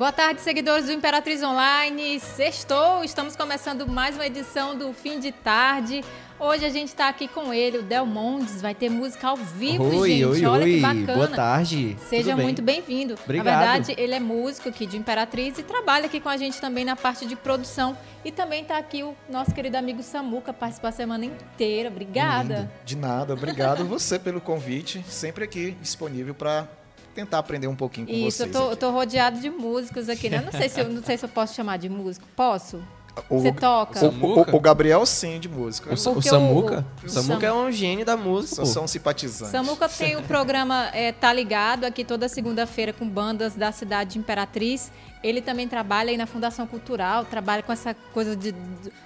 Boa tarde, seguidores do Imperatriz Online. Sextou, estamos começando mais uma edição do Fim de Tarde. Hoje a gente está aqui com ele, o Del Mondes. Vai ter música ao vivo, oi, gente. Oi, Olha oi. que bacana. Boa tarde. Seja bem? muito bem-vindo. Obrigado. Na verdade, ele é músico aqui de Imperatriz e trabalha aqui com a gente também na parte de produção. E também está aqui o nosso querido amigo Samuca, participou a semana inteira. Obrigada. Lindo. De nada, obrigado você pelo convite. Sempre aqui disponível para tentar aprender um pouquinho com Isso, eu vocês. tô, eu aqui. tô rodeado de músicos aqui, né? Eu não sei se eu, não sei se eu posso chamar de músico. Posso? O- Você toca? O, o- o Gabriel, sim, de música. O, o Samuca? o- Samuca é um gênio da música. Só são simpatizantes. Samuca tem o programa é, Tá Ligado aqui toda segunda-feira com bandas da cidade de Imperatriz. Ele também trabalha aí na Fundação Cultural, trabalha com essa coisa de,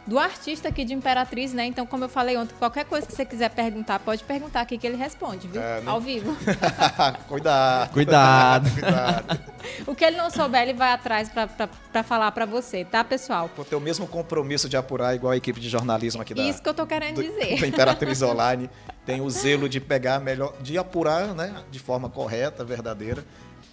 do, artista aqui de Imperatriz, né? Então, como eu falei ontem, qualquer coisa que você quiser perguntar, pode perguntar aqui que ele responde, viu? É, né? Ao vivo. Cuidado. Cuidado. Cuidado. o que ele não souber, ele vai atrás pra falar pra você, tá, pessoal? Vou ter o mesmo compromisso de apurar igual a equipe de jornalismo aqui da, Isso que eu tô querendo do, dizer. da Imperatriz Online. Tem o zelo de pegar melhor, de apurar né, de forma correta, verdadeira,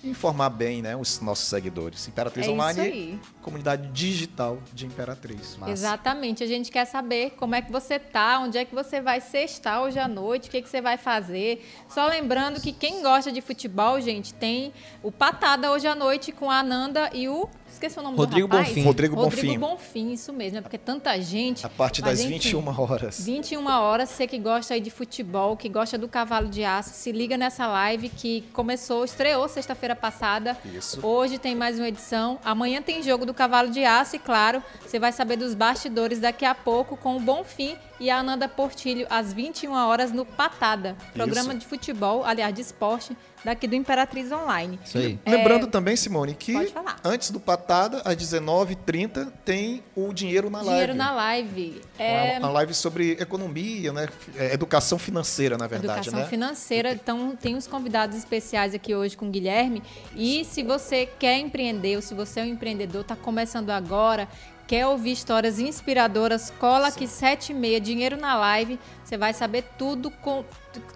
informar bem né, os nossos seguidores. Imperatriz É Online, comunidade digital de Imperatriz. Exatamente. A gente quer saber como é que você tá, onde é que você vai sextar hoje à noite, o que, que você vai fazer. Só lembrando que quem gosta de futebol, gente, tem o Patada hoje à noite com a Ananda e o. Esqueci o nome Rodrigo do rapaz. Bonfim. Rodrigo Rodrigo Bonfim. Bonfim, isso mesmo, é porque tanta gente. A partir Mas, das enfim, 21 horas. 21 horas, você que gosta aí de futebol, que gosta do cavalo de aço, se liga nessa live que começou, estreou sexta-feira passada. Isso. Hoje tem mais uma edição. Amanhã tem jogo do cavalo de aço e, claro, você vai saber dos bastidores daqui a pouco com o Bonfim e a Ananda Portilho às 21 horas no Patada, programa Isso. de futebol, aliás, de esporte, daqui do Imperatriz Online. Isso aí. Lembrando também, Simone, que É. Antes do Patada, às 19h30, tem o Dinheiro na Live. Dinheiro na live. É, Uma, uma live sobre economia, né? É, Educação financeira, na verdade, Educação né? financeira. Então, tem uns convidados especiais aqui hoje com o Guilherme. E se você quer empreender, ou se você é um empreendedor, está começando agora, quer ouvir histórias inspiradoras, cola aqui sete e meia, dinheiro na live. Você vai saber tudo com,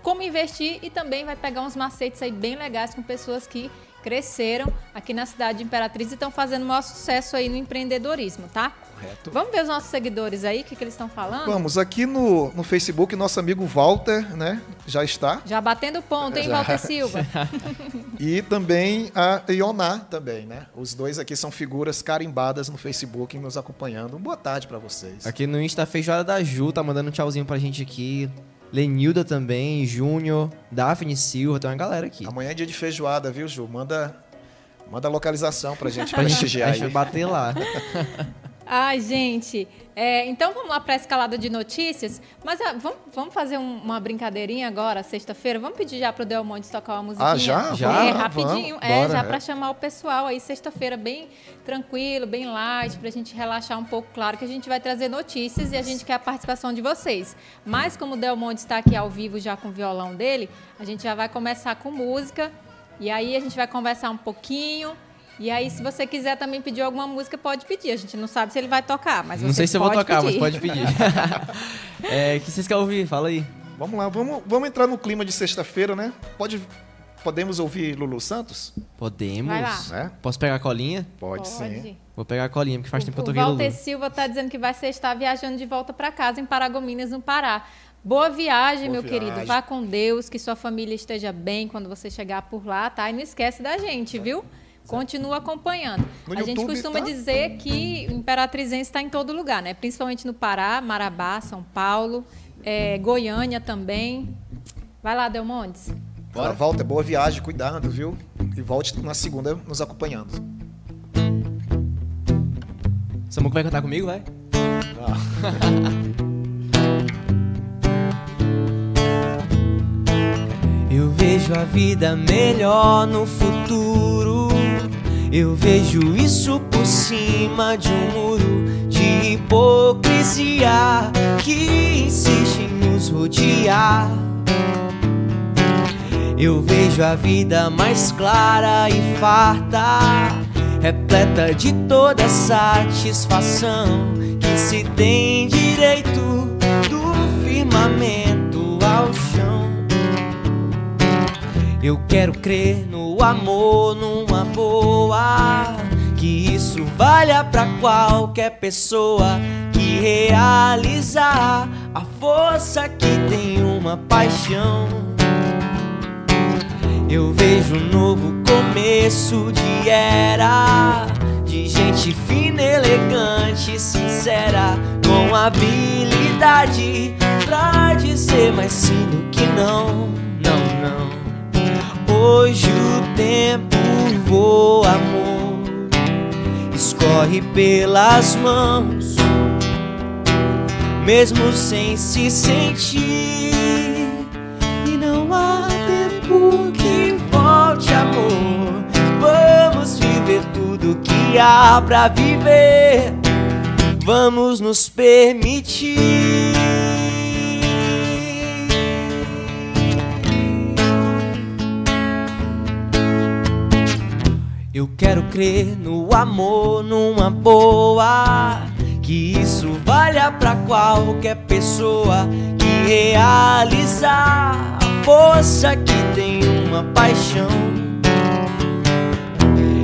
como investir e também vai pegar uns macetes aí bem legais com pessoas que cresceram aqui na cidade de Imperatriz e estão fazendo o maior sucesso aí no empreendedorismo, tá? Correto. Vamos ver os nossos seguidores aí, o que, que eles estão falando? Vamos, aqui no, no Facebook, nosso amigo Walter, né? Já está. Já batendo ponto, hein, Já. Walter Silva? E também a Ioná também, né? Os dois aqui são figuras carimbadas no Facebook nos acompanhando. Boa tarde pra vocês. Aqui no Insta, a Feijoada da Ju tá mandando um tchauzinho pra gente aqui. Lenilda também, Júnior, Daphne Silva, tem uma galera aqui. Amanhã é dia de feijoada, viu, Ju? Manda, manda localização pra gente Pra gente, a gente vai bater lá. Ai, gente. É, então vamos lá para a escalada de notícias. Mas ah, vamos, vamos fazer um- uma brincadeirinha agora, sexta-feira? Vamos pedir já pro Del Monte tocar uma musiquinha? Ah, já? Já? É, rapidinho. vamos, é, bora. já para chamar o pessoal aí, sexta-feira, bem tranquilo, bem light, pra gente relaxar um pouco. Claro que a gente vai trazer notícias e a gente quer a participação de vocês. Mas como o Del Monte está aqui ao vivo já com o violão dele, a gente já vai começar com música. E aí a gente vai conversar um pouquinho. E aí, se você quiser também pedir alguma música, pode pedir. A gente não sabe se ele vai tocar, mas Não você sei se eu vou tocar, mas pedir. pode pedir. é, o que vocês querem ouvir? Fala aí. Vamos lá, vamos, vamos entrar no clima de sexta-feira, né? Pode, podemos ouvir Lulu Santos? Podemos. Vai lá. Né? Posso pegar a colinha? Pode, sim. Pode. Vou pegar a colinha, porque faz tempo que eu o tô vendo Walter Lulu. Silva está dizendo que vai ser estar viajando de volta para casa em Paragominas, no Pará. Boa viagem, Boa meu viagem. querido. Vá com Deus, que sua família esteja bem quando você chegar por lá, tá? E não esquece da gente, viu? Continua acompanhando. No a gente YouTube, costuma tá? dizer que o Imperatrizense está em todo lugar, né? Principalmente no Pará, Marabá, São Paulo, é, Goiânia também. Vai lá, Delmontes. Bora. Walter, boa viagem, cuidado, viu? E volte na segunda nos acompanhando. Samuca vai cantar comigo, vai? Eu vejo a vida melhor no futuro. Eu vejo isso por cima de um muro de hipocrisia que insiste em nos rodear. Eu vejo a vida mais clara e farta, repleta de toda satisfação que se tem direito do firmamento ao chão. Eu quero crer no amor, numa boa, que que isso valha pra qualquer pessoa que realizar a força que tem uma paixão. Eu vejo um novo começo de era de gente fina, elegante, sincera, com habilidade pra dizer mais sim do que não, não, não. Hoje o tempo voa, amor, escorre pelas mãos, mesmo sem se sentir, e não há tempo que volte, amor. Vamos viver tudo que há pra viver. Vamos nos permitir. Eu quero crer no amor, numa boa. Que isso valha pra qualquer pessoa que realizar a força que tem uma paixão.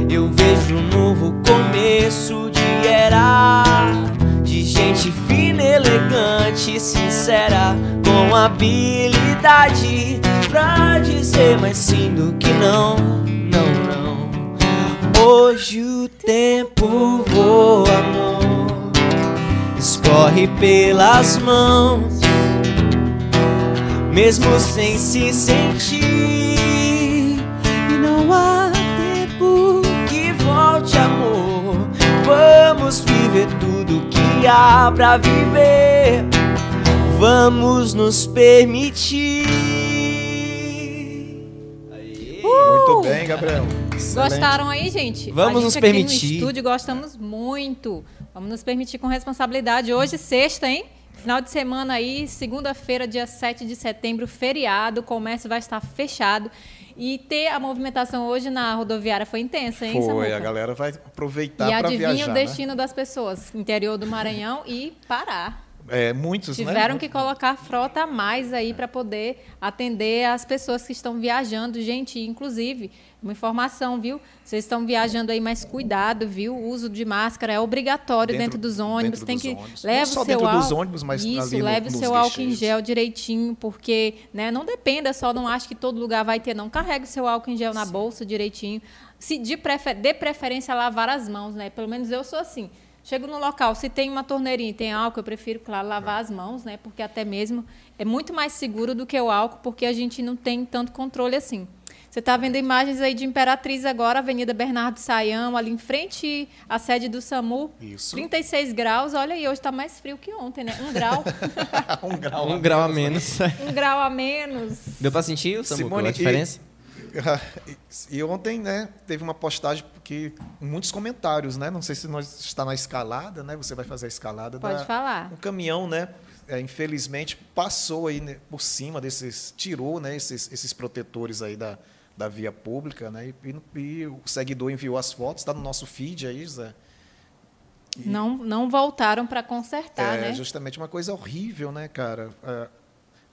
Eu vejo um novo começo de era de gente fina, elegante, sincera, com habilidade pra dizer mais sim do que não. Hoje o tempo voa, amor, escorre pelas mãos, mesmo sem se sentir. E não há tempo que volte, amor. Vamos viver tudo que há pra viver. Vamos nos permitir. Muito bem, Gabriel. Excelente. Gostaram aí, gente? Vamos a gente nos aqui permitir. no estúdio gostamos muito. Vamos nos permitir com responsabilidade. Hoje, sexta, hein? Final de semana aí, segunda-feira, dia 7 de setembro, feriado, o comércio vai estar fechado. E ter a movimentação hoje na rodoviária foi intensa, hein, Foi, Samuca? a galera vai aproveitar E para adivinha viajar. o né? destino das pessoas? Interior do Maranhão e Pará. É, muitos, né? Tiveram que colocar frota a mais aí para poder atender as pessoas que estão viajando. Gente, inclusive, uma informação, viu? Vocês estão viajando aí, mas cuidado, viu? O uso de máscara é obrigatório dentro, Dentro- dos ônibus. dentro Tem dos que ônibus. Não o só seu dentro dos álcool- ônibus, mas Isso, leve o seu álcool em gel direitinho, porque, né, não dependa só, não acho que todo lugar vai ter, não. Carregue o seu álcool em gel na bolsa direitinho. Se de prefer, dê preferência lavar as mãos, né? Pelo menos eu sou assim. Chego no local, se tem uma torneirinha e tem álcool, eu prefiro, claro, lavar as mãos, né? Porque até mesmo é muito mais seguro do que o álcool, porque a gente não tem tanto controle assim. Você está vendo imagens aí de Imperatriz agora, Avenida Bernardo Saião, ali em frente à sede do SAMU. Isso. 36 graus, olha aí, hoje está mais frio que ontem, né? Um grau. um grau. Um grau a menos. um grau a menos. Deu pra sentir, Samuca, Simone, a diferença? E, e ontem, né, teve uma postagem que muitos comentários, né? Não sei se nós está na escalada, né? Você vai fazer a escalada Pode da, falar. um caminhão, né? é, infelizmente passou aí né, por cima desses, tirou, né? Esses, esses protetores aí da, da via pública, né? E, e- e o seguidor enviou as fotos, está no nosso feed aí, Zé. Não, não voltaram para consertar, é né? justamente uma coisa horrível, né, cara? A,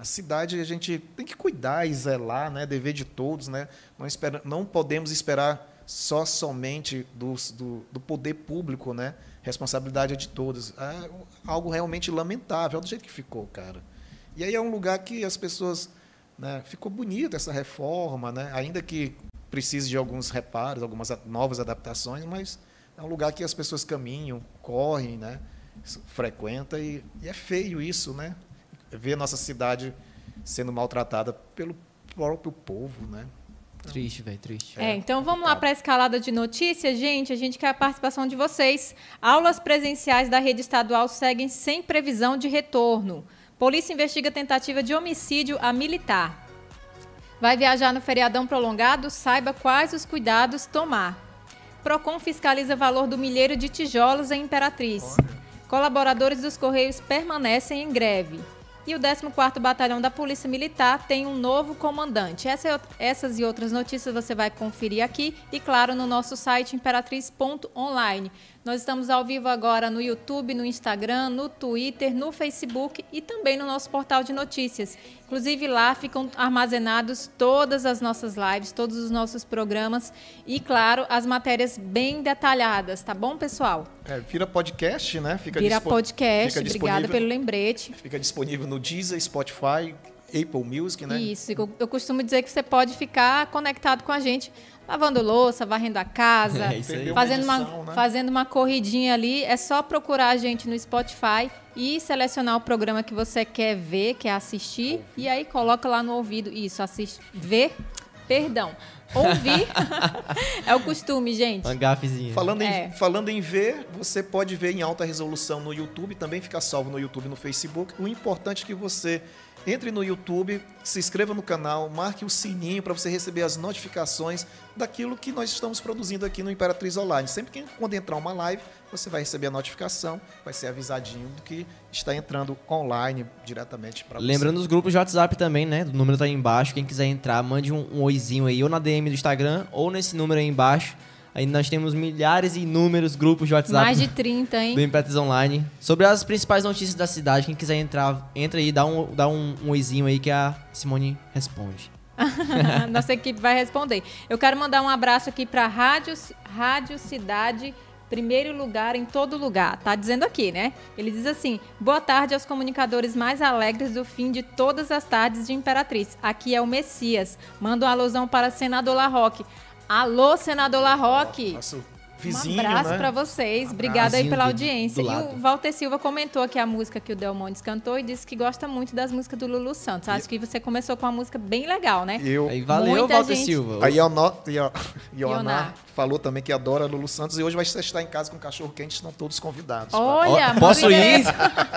a cidade a gente tem que cuidar e zelar, né? Dever de todos, né? Não, espera, não podemos esperar só somente dos- do, do poder público, né? Responsabilidade é de todos. É algo realmente lamentável, é do jeito que ficou, cara. E aí é um lugar que as pessoas, né? Ficou bonita essa reforma, né? Ainda que precise de alguns reparos, algumas novas adaptações, mas é um lugar que as pessoas caminham, correm, né? s- frequenta e, e é feio isso, né? Ver a nossa cidade sendo maltratada pelo próprio povo, né? Triste, velho, triste. É, então vamos lá para a escalada de notícias, gente. A gente quer a participação de vocês. Aulas presenciais da rede estadual seguem sem previsão de retorno. Polícia investiga tentativa de homicídio a militar. Vai viajar no feriadão prolongado? Saiba quais os cuidados tomar. Procon fiscaliza valor do milheiro de tijolos em Imperatriz. Colaboradores dos Correios permanecem em greve. E o 14º Batalhão da Polícia Militar tem um novo comandante. Essa essas e outras notícias você vai conferir aqui e, claro, no nosso site imperatriz.online. Nós estamos ao vivo agora no YouTube, no Instagram, no Twitter, no Facebook e também no nosso portal de notícias. Inclusive lá ficam armazenados todas as nossas lives, todos os nossos programas e, claro, as matérias bem detalhadas, tá bom, pessoal? É, vira podcast, né? Fica vira podcast, fica obrigada pelo lembrete. Fica disponível no Deezer, Spotify, Apple Music, né? Isso, eu costumo dizer que você pode ficar conectado com a gente lavando louça, varrendo a casa, é fazendo, uma, edição, né? fazendo uma corridinha ali. É só procurar a gente no Spotify e selecionar o programa que você quer ver, quer assistir, e aí coloca lá no ouvido. Isso, assiste, ver, perdão. Ouvir é o costume, gente. Uma gafezinha. Falando, é. em, falando em ver, você pode ver em alta resolução no YouTube, também fica salvo no YouTube e no Facebook. O importante é que você entre no YouTube, se inscreva no canal, marque o sininho para você receber as notificações daquilo que nós estamos produzindo aqui no Imperatriz Online. Sempre que quando entrar uma live, você vai receber a notificação, vai ser avisadinho do que está entrando online diretamente para você. Lembrando os grupos de WhatsApp também, né? O número está aí embaixo. Quem quiser entrar, mande um, um oizinho aí, ou na DM do Instagram, ou nesse número aí embaixo Aí nós temos milhares e inúmeros grupos de WhatsApp. Mais de 30, hein? Do Impétrios Online. Sobre as principais notícias da cidade. Quem quiser entrar, entra aí, dá um, dá um, um oizinho aí que a Simone responde. Nossa equipe vai responder. Eu quero mandar um abraço aqui para Rádio, Rádio Cidade primeiro lugar em todo lugar. Tá dizendo aqui, né? Ele diz assim: boa tarde aos comunicadores mais alegres do fim de todas as tardes de Imperatriz. Aqui é o Messias. Manda uma alusão para senador Larroque. Alô, senador Larroque. Nosso vizinho, um abraço né? para vocês. Obrigada aí pela audiência. e o Walter Silva comentou aqui a música que o Delmontes cantou e disse que gosta muito das músicas do Lulu Santos. Acho que você começou com uma música bem legal, né? Eu... Aí, valeu, Muita Walter gente... Silva. A Ioná falou também que adora Lulu Santos e hoje vai estar em casa com cachorro quente, estão todos convidados. Olha, Posso ir?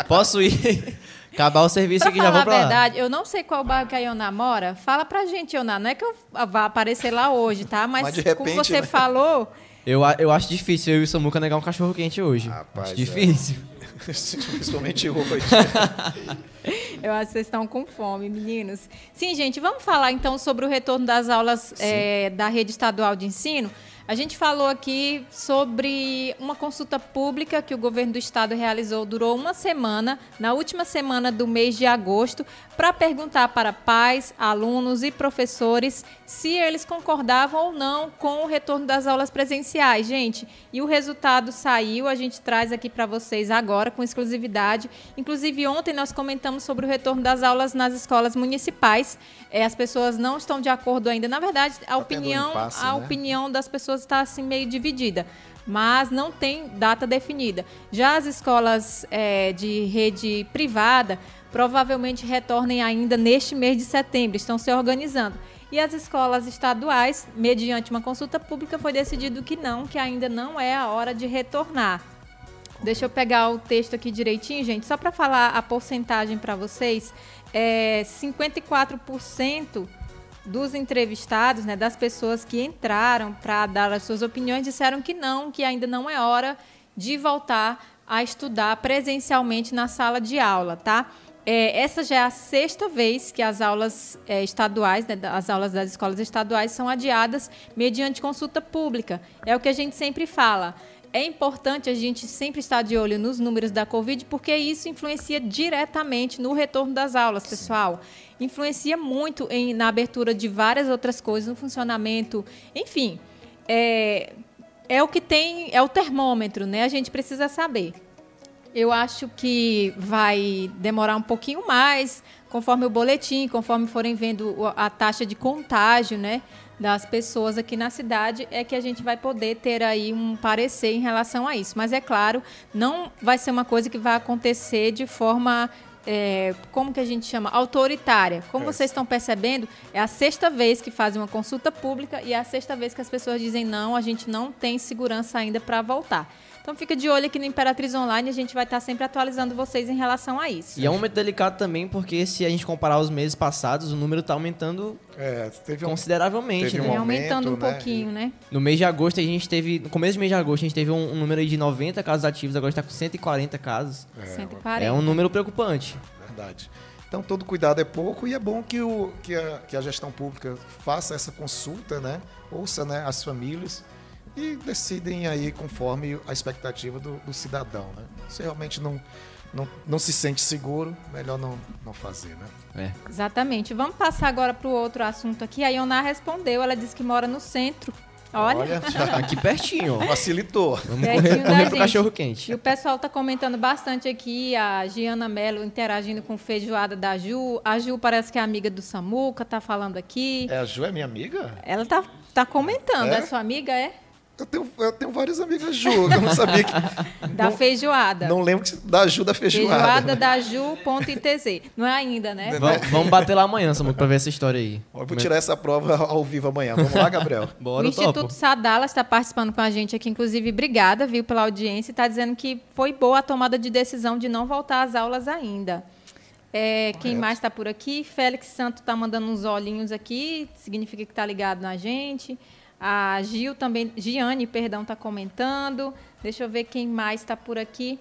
Posso ir? Acabar o serviço pra aqui já vou pra lá. verdade, eu não sei qual bairro que a Ioná mora. Fala pra gente, Ioná. Não é que eu vá aparecer lá hoje, tá? Mas, Mas repente, como você né? falou... Eu, eu acho difícil eu e o Samuca negar um cachorro quente hoje. Rapaz, acho difícil. É. Principalmente hoje. eu acho que vocês estão com fome, meninos. Sim, gente, vamos falar então sobre o retorno das aulas é, da rede estadual de ensino. A gente falou aqui sobre uma consulta pública que o governo do estado realizou, durou uma semana, na última semana do mês de agosto, para perguntar para pais, alunos e professores se eles concordavam ou não com o retorno das aulas presenciais, gente. E o resultado saiu, a gente traz aqui para vocês agora com exclusividade. Inclusive ontem nós comentamos sobre o retorno das aulas nas escolas municipais. É, as pessoas não estão de acordo ainda. Na verdade, a tá opinião, impasse, a né? opinião das pessoas está assim meio dividida mas não tem data definida. Já as escolas é, de rede privada provavelmente retornem ainda neste mês de setembro, estão se organizando. E as escolas estaduais, mediante uma consulta pública, foi decidido que não, que ainda não é a hora de retornar. Deixa eu pegar o texto aqui direitinho, gente, só para falar a porcentagem para vocês. É 54% dos entrevistados, né, das pessoas que entraram para dar as suas opiniões, disseram que não, que ainda não é hora de voltar a estudar presencialmente na sala de aula, tá? É, essa já é a sexta vez que as aulas é, estaduais, né, as aulas das escolas estaduais, são adiadas mediante consulta pública. É o que a gente sempre fala. É importante a gente sempre estar de olho nos números da Covid, porque isso influencia diretamente no retorno das aulas, pessoal. Influencia muito em, na abertura de várias outras coisas, no funcionamento, enfim. É, é o que tem, é o termômetro, né? A gente precisa saber. Eu acho que vai demorar um pouquinho mais, conforme o boletim, conforme forem vendo a taxa de contágio, né, das pessoas aqui na cidade, é que a gente vai poder ter aí um parecer em relação a isso. Mas é claro, não vai ser uma coisa que vai acontecer de forma é, como que a gente chama? Autoritária. Como é. vocês estão percebendo, é a sexta vez que fazem uma consulta pública e é a sexta vez que as pessoas dizem não, a gente não tem segurança ainda para voltar. Então fica de olho aqui no Imperatriz Online, a gente vai estar sempre atualizando vocês em relação a isso. E é um momento delicado também, porque se a gente comparar os meses passados, o número está aumentando é, consideravelmente. Teve um né? aumentando um né? pouquinho, né? No mês de agosto, a gente teve. No começo do mês de agosto, a gente teve um, um número de 90 casos ativos, agora está com 140 casos. É, 140. É um número preocupante. Verdade. Então todo cuidado é pouco e é bom que, o, que, a, que a gestão pública faça essa consulta, né? Ouça né, as famílias e decidem aí conforme a expectativa do, do cidadão. Né? Se realmente não, não, não se sente seguro, melhor não, não fazer, né? É. Exatamente. Vamos passar agora para o outro assunto aqui. A Ioná respondeu, ela disse que mora no centro. Olha, Olha já... aqui pertinho. Facilitou. Vamos pertinho correr, pro cachorro quente. E o pessoal está comentando bastante aqui, a Giana Mello interagindo com feijoada da Ju. A Ju parece que é amiga do Samuca, tá falando aqui. É, a Ju é minha amiga? Ela tá, tá comentando. É, é sua amiga, é? Eu tenho, eu tenho várias amigas Ju, eu não sabia que. da não, feijoada. Não lembro que, da Ju da feijoada. Feijoada né? da Ju.itz. Não é ainda, né? Vamos, vamos bater lá amanhã, Samuel, pra ver essa história aí. Eu vou tirar essa prova ao vivo amanhã. Vamos lá, Gabriel? Bora, o Instituto topo. Sadala está participando com a gente aqui, inclusive, obrigada, viu, pela audiência. Está dizendo que foi boa a tomada de decisão de não voltar às aulas ainda. É, quem mais está por aqui? Félix Santo está mandando uns olhinhos aqui, significa que está ligado na gente. A Gil também, Giane, perdão, está comentando. Deixa eu ver quem mais está por aqui.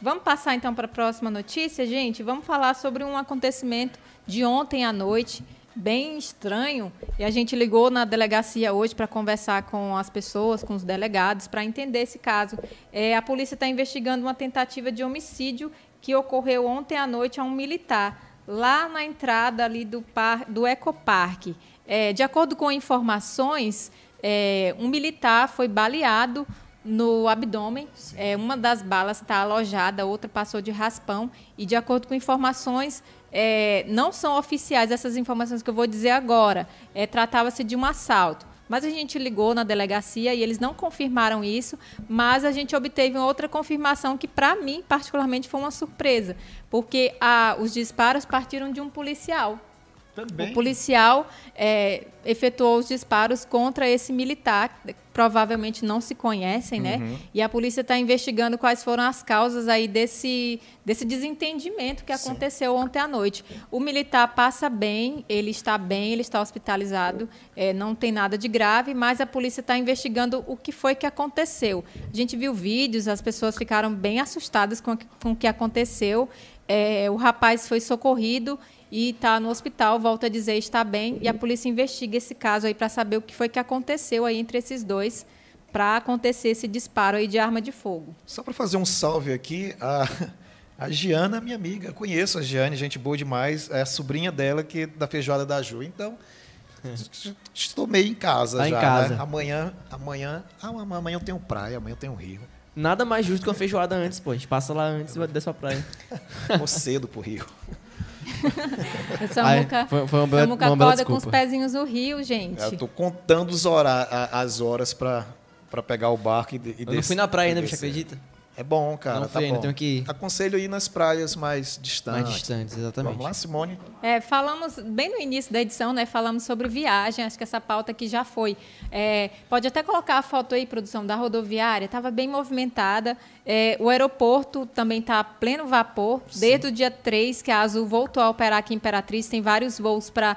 Vamos passar então para a próxima notícia, gente. Vamos falar sobre um acontecimento de ontem à noite, bem estranho. E a gente ligou na delegacia hoje para conversar com as pessoas, com os delegados, para entender esse caso. É, a polícia está investigando uma tentativa de homicídio que ocorreu ontem à noite a um militar lá na entrada ali do, par, do Ecoparque. É, de acordo com informações, é, um militar foi baleado no abdômen. É, uma das balas está alojada, a outra passou de raspão. E, de acordo com informações, é, não são oficiais essas informações que eu vou dizer agora. É, Tratava-se de um assalto. Mas a gente ligou na delegacia e eles não confirmaram isso, mas a gente obteve outra confirmação que, para mim, particularmente, foi uma surpresa, porque a, os disparos partiram de um policial. Também. O policial é, efetuou os disparos contra esse militar, provavelmente não se conhecem, né? uhum. né? E a polícia está investigando quais foram as causas aí desse, desse desentendimento que aconteceu Sim. ontem à noite. O militar passa bem, ele está bem, ele está hospitalizado, é, não tem nada de grave, mas a polícia está investigando o que foi que aconteceu. A gente viu vídeos, as pessoas ficaram bem assustadas com, com o que aconteceu. É, o rapaz foi socorrido e está no hospital, volta a dizer está bem, e a polícia investiga esse caso aí para saber o que foi que aconteceu aí entre esses dois para acontecer esse disparo aí de arma de fogo. Só para fazer um salve aqui, a, a Giana, minha amiga, conheço a Giane, gente boa demais, é a sobrinha dela que da feijoada da Ju. Então, estou meio em casa tá já. Em casa. Né? Amanhã, amanhã, ah, amanhã eu tenho praia, amanhã eu tenho rio. Nada mais justo que uma feijoada antes, pô. A gente passa lá antes e desce pra praia. Vou cedo pro rio. O Samuca, foi, foi uma bela, Samuca uma acorda com os pezinhos no rio, gente. Eu tô contando os hora, as horas para pegar o barco e, e Eu não fui na praia ainda, bicho, acredita? É bom, cara. Não tá bom. tenho que ir. Aconselho ir nas praias mais distantes. Mais distantes, exatamente. Vamos lá, Simone. É, falamos, bem no início da edição, né? Falamos sobre viagem, acho que essa pauta aqui já foi. É, pode até colocar a foto aí, produção, da rodoviária, estava bem movimentada. É, o aeroporto também está a pleno vapor. Sim. Desde o dia 3, que a Azul voltou a operar aqui em Imperatriz, tem vários voos para.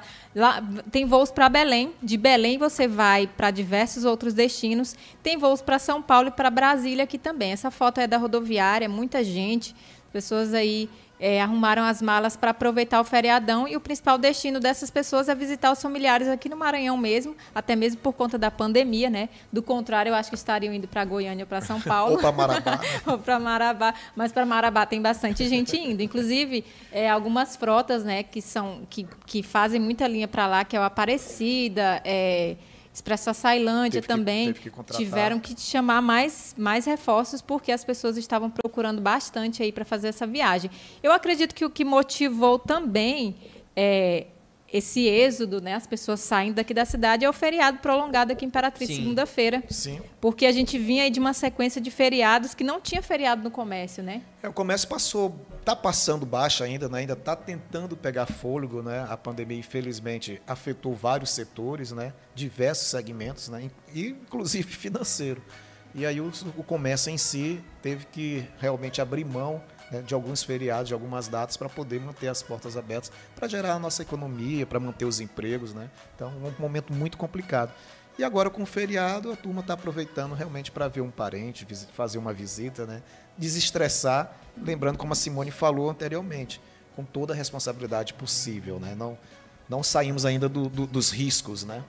Tem voos para Belém. De Belém você vai para diversos outros destinos. Tem voos para São Paulo e para Brasília aqui também. Essa foto é da rodoviária, muita gente, pessoas aí é, arrumaram as malas para aproveitar o feriadão e o principal destino dessas pessoas é visitar os familiares aqui no Maranhão mesmo, até mesmo por conta da pandemia, né? Do contrário, eu acho que estariam indo para Goiânia ou para São Paulo. ou para Marabá. ou para Marabá. Mas para Marabá tem bastante gente indo. Inclusive, é, algumas frotas, né, que, são, que, que fazem muita linha para lá, que é o Aparecida, é, Expresso Açailândia também que, que tiveram que chamar mais, mais reforços porque as pessoas estavam procurando bastante aí para fazer essa viagem. Eu acredito que o que motivou também é, esse êxodo, né, as pessoas saindo daqui da cidade, é o feriado prolongado aqui em Imperatriz, segunda-feira. Sim. Porque a gente vinha aí de uma sequência de feriados que não tinha feriado no comércio, né? É, o comércio passou, está passando baixo ainda, né? ainda está tentando pegar fôlego, né? A pandemia, infelizmente, afetou vários setores, né? Diversos segmentos, né? Inclusive financeiro. E aí o, o comércio em si teve que realmente abrir mão né, de alguns feriados, de algumas datas, para poder manter as portas abertas, para gerar a nossa economia, para manter os empregos. Né? Então, um momento muito complicado. E agora, com o feriado, a turma está aproveitando realmente para ver um parente, fazer uma visita, né? desestressar, lembrando, como a Simone falou anteriormente, com toda a responsabilidade possível. Né? Não, não saímos ainda do, do, dos riscos. Né?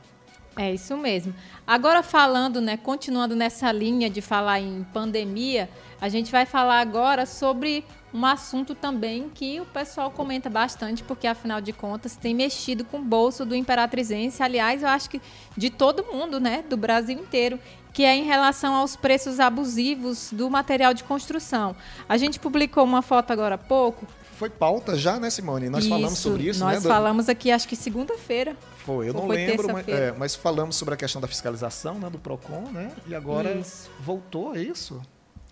É isso mesmo. Agora falando, né, continuando nessa linha de falar em pandemia, a gente vai falar agora sobre um assunto também que o pessoal comenta bastante, porque afinal de contas tem mexido com o bolso do imperatrizense, aliás, eu acho que de todo mundo, né, do Brasil inteiro, que é em relação aos preços abusivos do material de construção. A gente publicou uma foto agora há pouco. Foi pauta já, né, Simone? Nós Isso, falamos sobre isso, nós né? falamos aqui, acho que segunda-feira. Foi, eu Ou não foi lembro, mas, é, mas falamos sobre a questão da fiscalização, né, do PROCON, né? E agora Isso. voltou, é isso?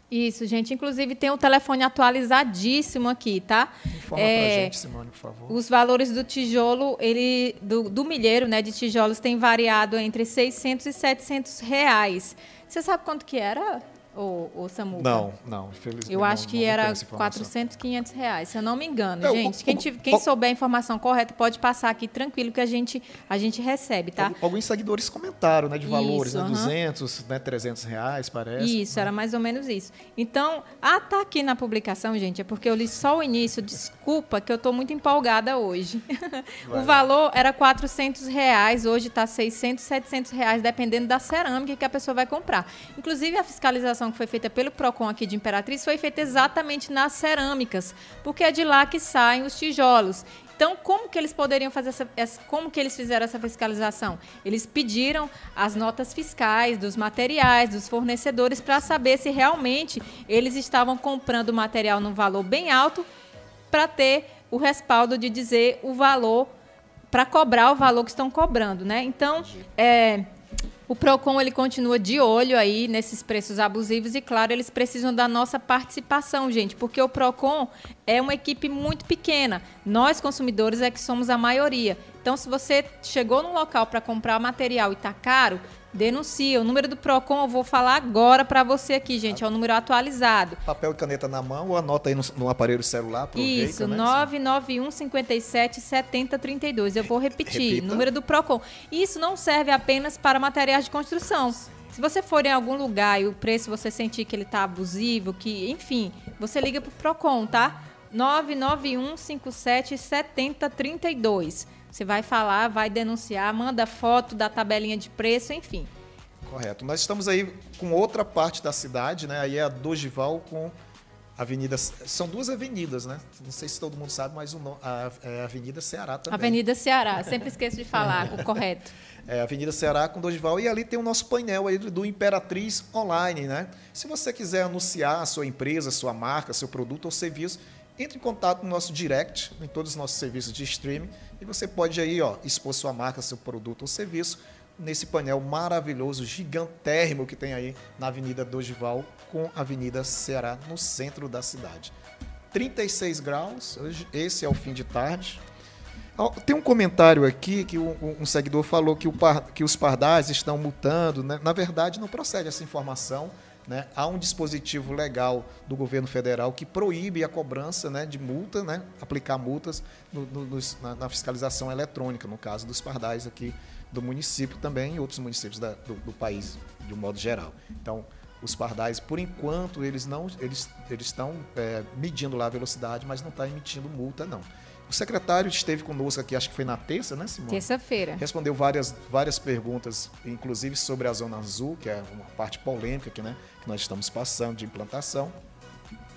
Isso, gente. Inclusive tem o telefone atualizadíssimo aqui, tá? Informa É, pra gente, Simone, por favor. Os valores do tijolo, ele do, do milheiro, né, de tijolos tem variado entre 600 e 700 reais. Você sabe quanto que era, o, o Samuca? Não, não, infelizmente. Eu não- acho que não era essa informação. 400, 500 reais, se eu não me engano. É, gente, o- quem, tiv- quem o- souber a informação correta pode passar aqui tranquilo que a gente, a gente recebe, tá? Algu- Alguns seguidores comentaram, né, de valores, Isso, né, aham. 200, né, 300 reais, parece. Isso, era mais ou menos isso. Então, ah, tá aqui na publicação, gente, é porque eu li só o início. Desculpa que eu estou muito empolgada hoje. Vai o valor era 400 reais, hoje está 600, 700 reais, dependendo da cerâmica que a pessoa vai comprar. Inclusive, a fiscalização que foi feita pelo PROCON aqui de Imperatriz foi feita exatamente nas cerâmicas, porque é de lá que saem os tijolos. Então, como que eles poderiam fazer essa, essa- como que eles fizeram essa fiscalização? Eles pediram as notas fiscais dos materiais, dos fornecedores, para saber se realmente eles estavam comprando material num valor bem alto para ter o respaldo de dizer o valor, para cobrar o valor que estão cobrando, né? Então, é, o Procon ele continua de olho aí nesses preços abusivos e claro, eles precisam da nossa participação, gente, porque o Procon é uma equipe muito pequena. Nós consumidores é que somos a maioria. Então, se você chegou num local para comprar material e está caro, denuncia. O número do Procon eu vou falar agora para você aqui, gente, é o número atualizado. Papel e caneta na mão ou anota aí no, no aparelho celular, aproveita, Isso, né? 991 57 70 32. Eu vou repetir, Repita. número do Procon. Isso não serve apenas para materiais de construção. Se você for em algum lugar e o preço você sentir que ele está abusivo, que, enfim, você liga para o Procon, tá? 991 57 70 32. Você vai falar, vai denunciar, manda foto da tabelinha de preço, enfim. Correto. Nós estamos aí com outra parte da cidade, né? Aí é a Dogival com a Avenida. São duas avenidas, né? Não sei se todo mundo sabe, mas o no- a, é a Avenida Ceará também. Avenida Ceará, sempre esqueço de falar o correto. É, Avenida Ceará com Dorival. E ali tem o nosso painel aí do Imperatriz Online, né? Se você quiser anunciar a sua empresa, sua marca, seu produto ou serviço, entre em contato no nosso direct, em todos os nossos serviços de streaming, e você pode aí, ó, expor sua marca, seu produto ou serviço nesse painel maravilhoso, gigantérrimo que tem aí na Avenida Dorival com a Avenida Ceará, no centro da cidade. 36 graus, hoje, esse é o fim de tarde. Tem um comentário aqui que um, um- seguidor falou que, par- que os pardais estão multando. né? Na verdade, não procede essa informação. Né? Há um dispositivo legal do governo federal que proíbe a cobrança né, de multa, né? aplicar multas no- no- na, na fiscalização eletrônica, no caso dos pardais aqui do município também e outros municípios da- do, do país, de um modo geral. Então, os pardais, por enquanto, eles não eles, eles estão é, medindo lá a velocidade, mas não está emitindo multa, não. O secretário esteve conosco aqui, acho que foi na terça, né, Simone? Terça-feira. Respondeu várias, várias perguntas, inclusive sobre a Zona Azul, que é uma parte polêmica que, né, que nós estamos passando de implantação.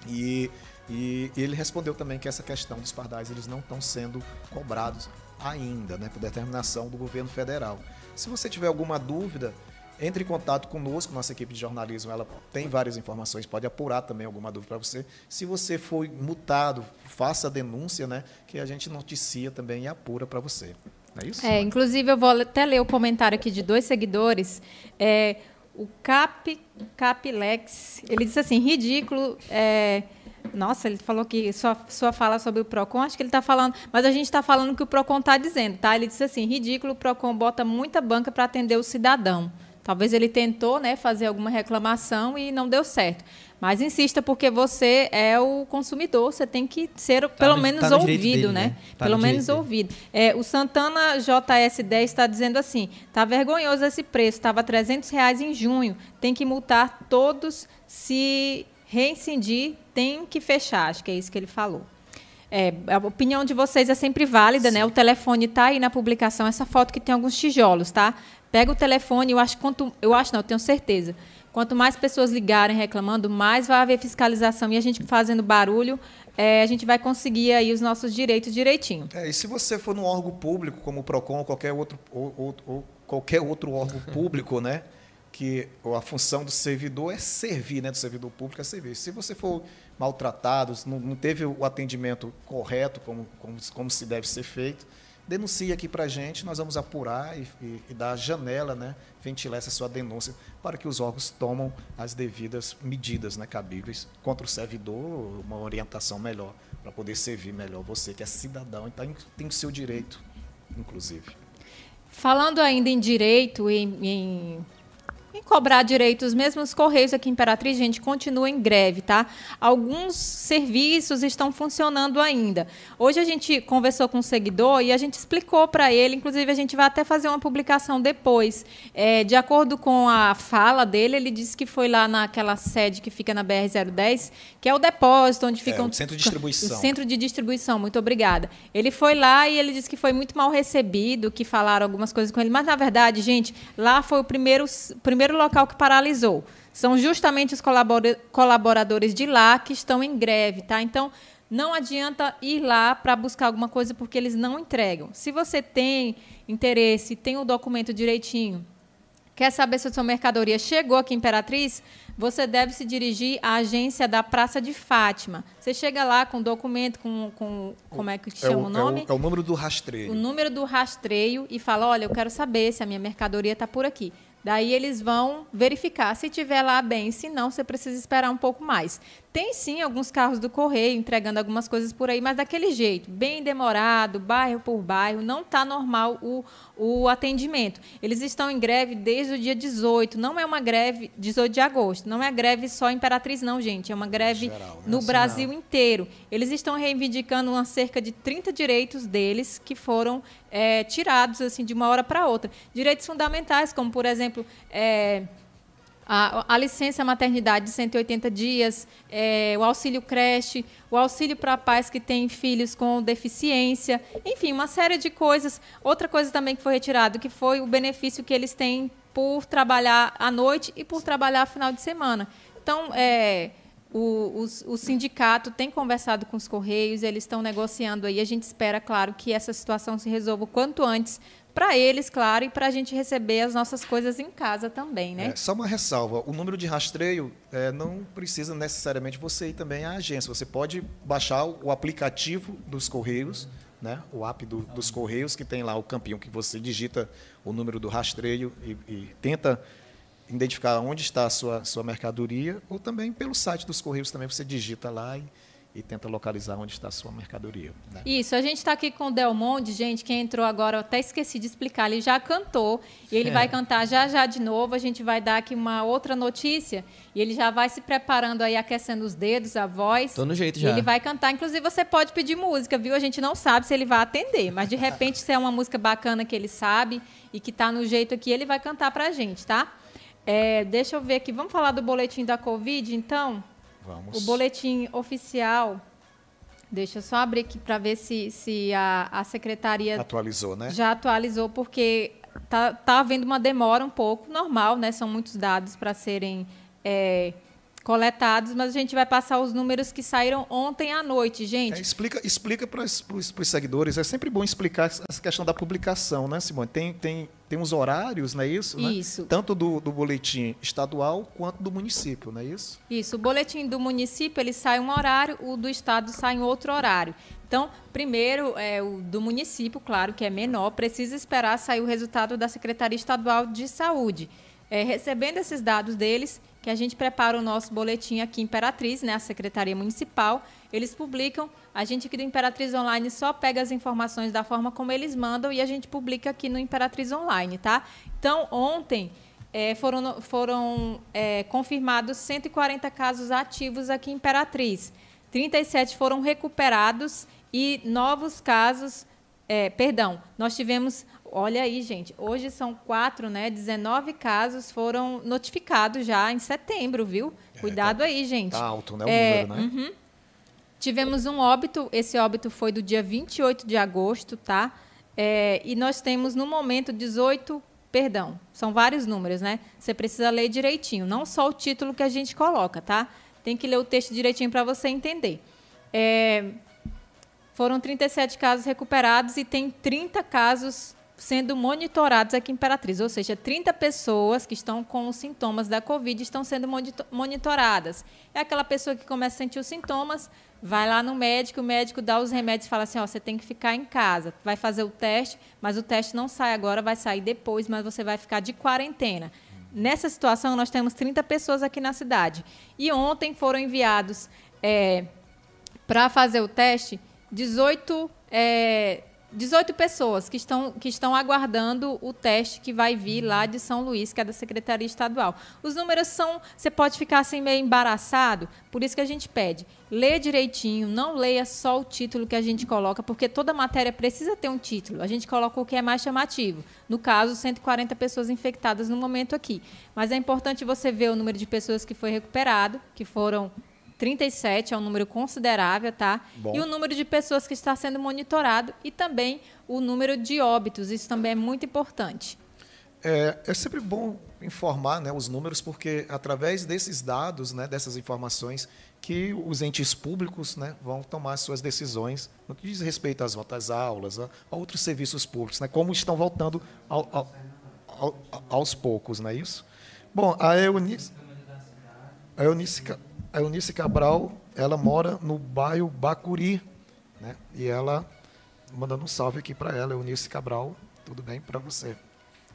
E, e ele respondeu também que essa questão dos pardais eles não estão sendo cobrados ainda, né, por determinação do governo federal. Se você tiver alguma dúvida, entre em contato conosco, nossa equipe de jornalismo, ela tem várias informações, pode apurar também alguma dúvida para você. Se você foi multado, faça a denúncia, né, que a gente noticia também e apura para você. É isso? É, inclusive, eu vou até ler o comentário aqui de dois seguidores. É, o Cap, Capilex, ele disse assim, ridículo. é, nossa, ele falou que sua, sua fala sobre o PROCON, acho que ele está falando, mas a gente está falando o que o PROCON está dizendo, tá? Ele disse assim, ridículo, o PROCON bota muita banca para atender o cidadão. Talvez ele tentou né, fazer alguma reclamação e não deu certo. Mas insista, porque você é o consumidor, você tem que ser pelo no- menos tá ouvido, dele, né? né? Tá pelo no menos ouvido. É, o Santana JS10 está dizendo assim: tá vergonhoso esse preço, estava 300 reais em junho, tem que multar todos, se reincidir, tem que fechar. Acho que é isso que ele falou. É, a opinião de vocês é sempre válida, né? O telefone está aí na publicação, essa foto que tem alguns tijolos, tá? Pega o telefone, eu acho quanto, eu acho não, eu tenho certeza. Quanto mais pessoas ligarem reclamando, mais vai haver fiscalização e a gente fazendo barulho, é, a gente vai conseguir aí os nossos direitos direitinho. É, e se você for num órgão público, como o PROCON ou qualquer outro, ou, ou, ou qualquer outro órgão público, né? Que a função do servidor é servir, né? Do servidor público é servir. Se você for maltratado, não, não teve o atendimento correto, como, como, como se deve ser feito, denuncie aqui para a gente, nós vamos apurar e, e, e, dar janela, né, ventilar essa sua denúncia para que os órgãos tomam as devidas medidas né, cabíveis contra o servidor, uma orientação melhor para poder servir melhor você, que é cidadão e tá, tem o seu direito, inclusive. Falando ainda em direito, em, em em cobrar direitos, mesmo os Correios aqui em Imperatriz, gente, continua em greve, tá? Alguns serviços estão funcionando ainda. Hoje a gente conversou com um seguidor e a gente explicou para ele, inclusive a gente vai até fazer uma publicação depois. É, de acordo com a fala dele, ele disse que foi lá naquela sede que fica na BR-010, que é o depósito, onde fica... É, o centro de distribuição. O centro de distribuição, muito obrigada. Ele foi lá e ele disse que foi muito mal recebido, que falaram algumas coisas com ele, mas, na verdade, gente, lá foi o primeiro, primeiro primeiro local que paralisou. São justamente os colaboradores de lá que estão em greve, tá? Então, não adianta ir lá para buscar alguma coisa porque eles não entregam. Se você tem interesse, tem o documento direitinho, quer saber se a sua mercadoria chegou aqui em Imperatriz, você deve se dirigir à agência da Praça de Fátima. Você chega lá com o documento, com, com como é que chama é o, o nome? É o, é o, número do rastreio. O número do rastreio e fala, olha, eu quero saber se a minha mercadoria está por aqui. Daí eles vão verificar se tiver lá bem, se não, você precisa esperar um pouco mais. Tem sim alguns carros do correio entregando algumas coisas por aí, mas daquele jeito, bem demorado, bairro por bairro, não está normal o, o atendimento. Eles estão em greve desde o dia 18, não é uma greve 18 de agosto, não é greve só Imperatriz não, gente, é uma greve Geral, né? no Brasil inteiro. Eles estão reivindicando uma cerca de 30 direitos deles que foram é, tirados assim de uma hora para outra. Direitos fundamentais, como por exemplo, é, a, a, licença maternidade de 180 dias, é, o auxílio creche, o auxílio para pais que têm filhos com deficiência, enfim, uma série de coisas. Outra coisa também que foi retirado, que foi o benefício que eles têm por trabalhar à noite e por trabalhar final de semana. Então, é, o, o, o, sindicato tem conversado com os Correios, eles estão negociando aí. A gente espera, claro, que essa situação se resolva o quanto antes, para eles, claro, e para a gente receber as nossas coisas em casa também, né? É, só uma ressalva: o número de rastreio é, não precisa necessariamente você ir também à agência. Você pode baixar o aplicativo dos Correios, né? o app do, dos Correios, que tem lá o campinho que você digita o número do rastreio e, e tenta identificar onde está a sua, sua mercadoria, ou também pelo site dos Correios também você digita lá e e tenta localizar onde está a sua mercadoria. Né? Isso, a gente está aqui com o Delmonte, gente, quem entrou agora, eu até esqueci de explicar, ele já cantou e ele é. vai cantar já já de novo. A gente vai dar aqui uma outra notícia e ele já vai se preparando aí, aquecendo os dedos, a voz. Tô no jeito já. ele vai cantar, inclusive você pode pedir música, viu? A gente não sabe se ele vai atender, mas de repente se é uma música bacana que ele sabe e que está no jeito aqui, ele vai cantar para a gente, tá? É, deixa eu ver aqui, vamos falar do boletim da Covid, então? Vamos. O boletim oficial. Deixa eu só abrir aqui para ver se, se a, a secretaria. Atualizou, né? Já atualizou, porque tá, tá havendo uma demora um pouco, normal, né? São muitos dados para serem é, coletados, mas a gente vai passar os números que saíram ontem à noite, gente. É, explica explica para os seguidores, é sempre bom explicar essa questão da publicação, né, Simone? Tem, tem, tem uns horários, não é isso? Né? Isso. Né? Tanto do, do boletim estadual quanto do município, não é isso? Isso. O boletim do município ele sai um horário, o do estado sai em outro horário. Então, primeiro, é, o do município, claro que é menor, precisa esperar sair o resultado da Secretaria Estadual de Saúde. É, recebendo esses dados deles, que a gente prepara o nosso boletim aqui em Imperatriz, né, a Secretaria Municipal. Eles publicam, a gente aqui do Imperatriz Online só pega as informações da forma como eles mandam e a gente publica aqui no Imperatriz Online, tá? Então, ontem é, foram, foram é, confirmados 140 casos ativos aqui em Imperatriz. 37 foram recuperados e novos casos, é, perdão, nós tivemos Olha aí, gente. Hoje são quatro, né? 19 casos foram notificados já em setembro, viu? É, Cuidado tá, aí, gente. Tá alto, né? O é, número, né? Uhum. Tivemos um óbito. Esse óbito foi do dia 28 de agosto, tá? É, e nós temos, no momento, 18 perdão, são vários números, né? Você precisa ler direitinho, não só o título que a gente coloca, tá? Tem que ler o texto direitinho para você entender. É, foram 37 casos recuperados e tem 30 casos sendo monitorados aqui em Imperatriz, ou seja, 30 pessoas que estão com os sintomas da Covid estão sendo monitoradas. É aquela pessoa que começa a sentir os sintomas, vai lá no médico, o médico dá os remédios e fala assim, ó, você tem que ficar em casa, vai fazer o teste, mas o teste não sai agora, vai sair depois, mas você vai ficar de quarentena. Nessa situação, nós temos 30 pessoas aqui na cidade. E ontem foram enviados é, para fazer o teste 18 é, 18 pessoas que estão, que estão aguardando o teste que vai vir lá de São Luís, que é da Secretaria Estadual. Os números são. Você pode ficar assim meio embaraçado, por isso que a gente pede. Lê direitinho, não leia só o título que a gente coloca, porque toda matéria precisa ter um título. A gente coloca o que é mais chamativo. No caso, 140 pessoas infectadas no momento aqui. Mas é importante você ver o número de pessoas que foi recuperado, que foram 37 é um número considerável, tá? Bom. E o número de pessoas que está sendo monitorado e também o número de óbitos, isso também é muito importante. É, é sempre bom informar né, os números, porque através desses dados, né, dessas informações, que os entes públicos né, vão tomar suas decisões no que diz respeito às voltas aulas, a, a outros serviços públicos, né, como estão voltando ao, ao, ao, aos poucos, não é isso? Bom, a Eunice, a Eunice a Eunice Cabral, ela mora no bairro Bacuri, né? E ela mandando um salve aqui para ela, Eunice Cabral, tudo bem para você?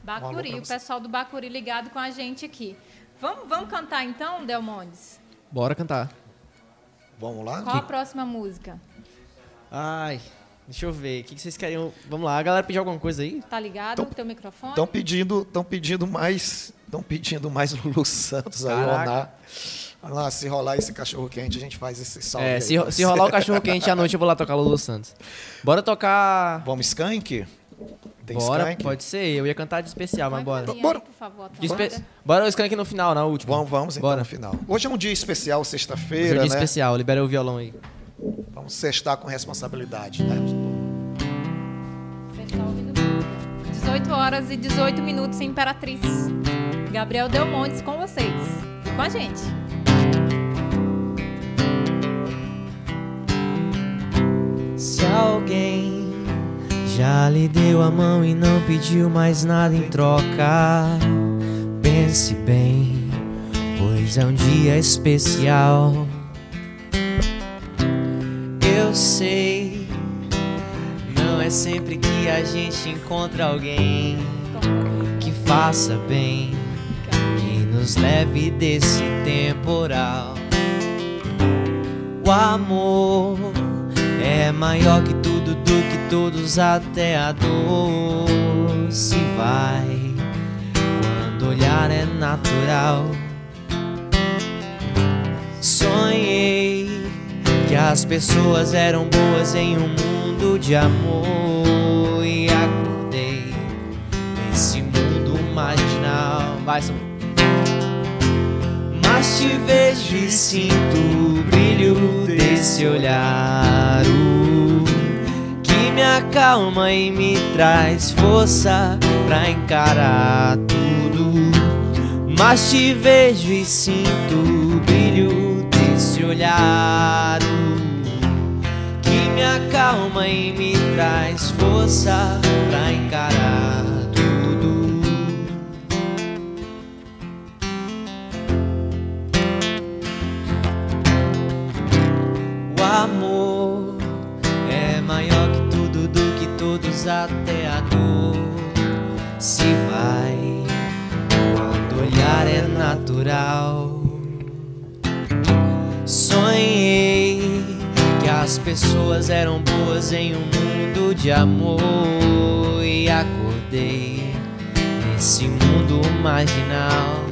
Bacuri, o pessoal do Bacuri ligado com a gente aqui. Vamos, vamos cantar então, Delmondes? Bora cantar. Vamos lá? Qual a próxima música? Ai, deixa eu ver. O que vocês querem? Vamos lá, a galera pediu alguma coisa aí? Tá ligado o teu microfone? Estão pedindo, estão pedindo mais, estão pedindo mais Lulu Santos aí, Oná. Lá, se rolar esse cachorro quente, a gente faz esse salve. É, se, se rolar o cachorro quente à noite, eu vou lá tocar Lulu Santos. Bora tocar. Vamos, Skank? Tem bora, Skank? pode ser. Eu ia cantar de especial, mas bora. Bora. Aí, por favor, espe... Bora o Skank no final, na última. Vamos, vamos então bora. no final. Hoje é um dia especial, sexta-feira. Hoje é um dia né? especial, libera o violão aí. Vamos sextar com responsabilidade, né? 18 horas e 18 minutos em Imperatriz. Gabriel Delmontes com vocês. Com a gente. Alguém já lhe deu a mão e não pediu mais nada em troca, pense bem, pois é um dia especial. Eu sei, não é sempre que a gente encontra alguém que faça bem, que nos leve desse temporal. O amor é maior que tudo, do que todos, até a dor se vai. Quando olhar é natural. Sonhei que as pessoas eram boas em um mundo de amor e acordei nesse mundo marginal. Vai, mas te vejo e sinto o brilho desse olhar que me acalma e me traz força pra encarar tudo. Mas te vejo e sinto o brilho desse olhar que me acalma e me traz força pra encarar amor é maior que tudo, do que todos, até a dor se vai. Quando olhar é natural. Sonhei que as pessoas eram boas em um mundo de amor e acordei nesse mundo marginal.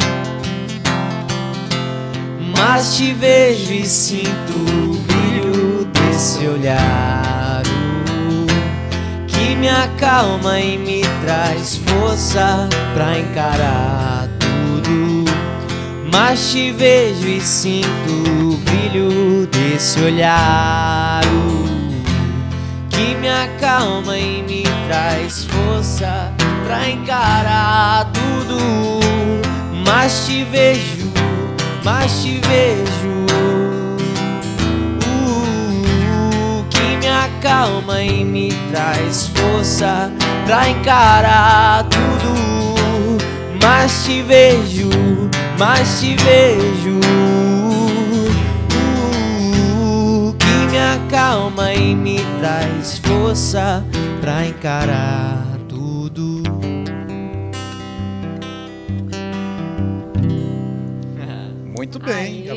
Mas te vejo e sinto esse olhar que me acalma e me traz força pra encarar tudo. Mas te vejo e sinto o brilho desse olhar que me acalma e me traz força pra encarar tudo. Mas te vejo, mas te vejo. Acalma e me traz força pra encarar tudo. Mas te vejo, mas te vejo. Uh, que me acalma e me traz força pra encarar tudo. Muito bem.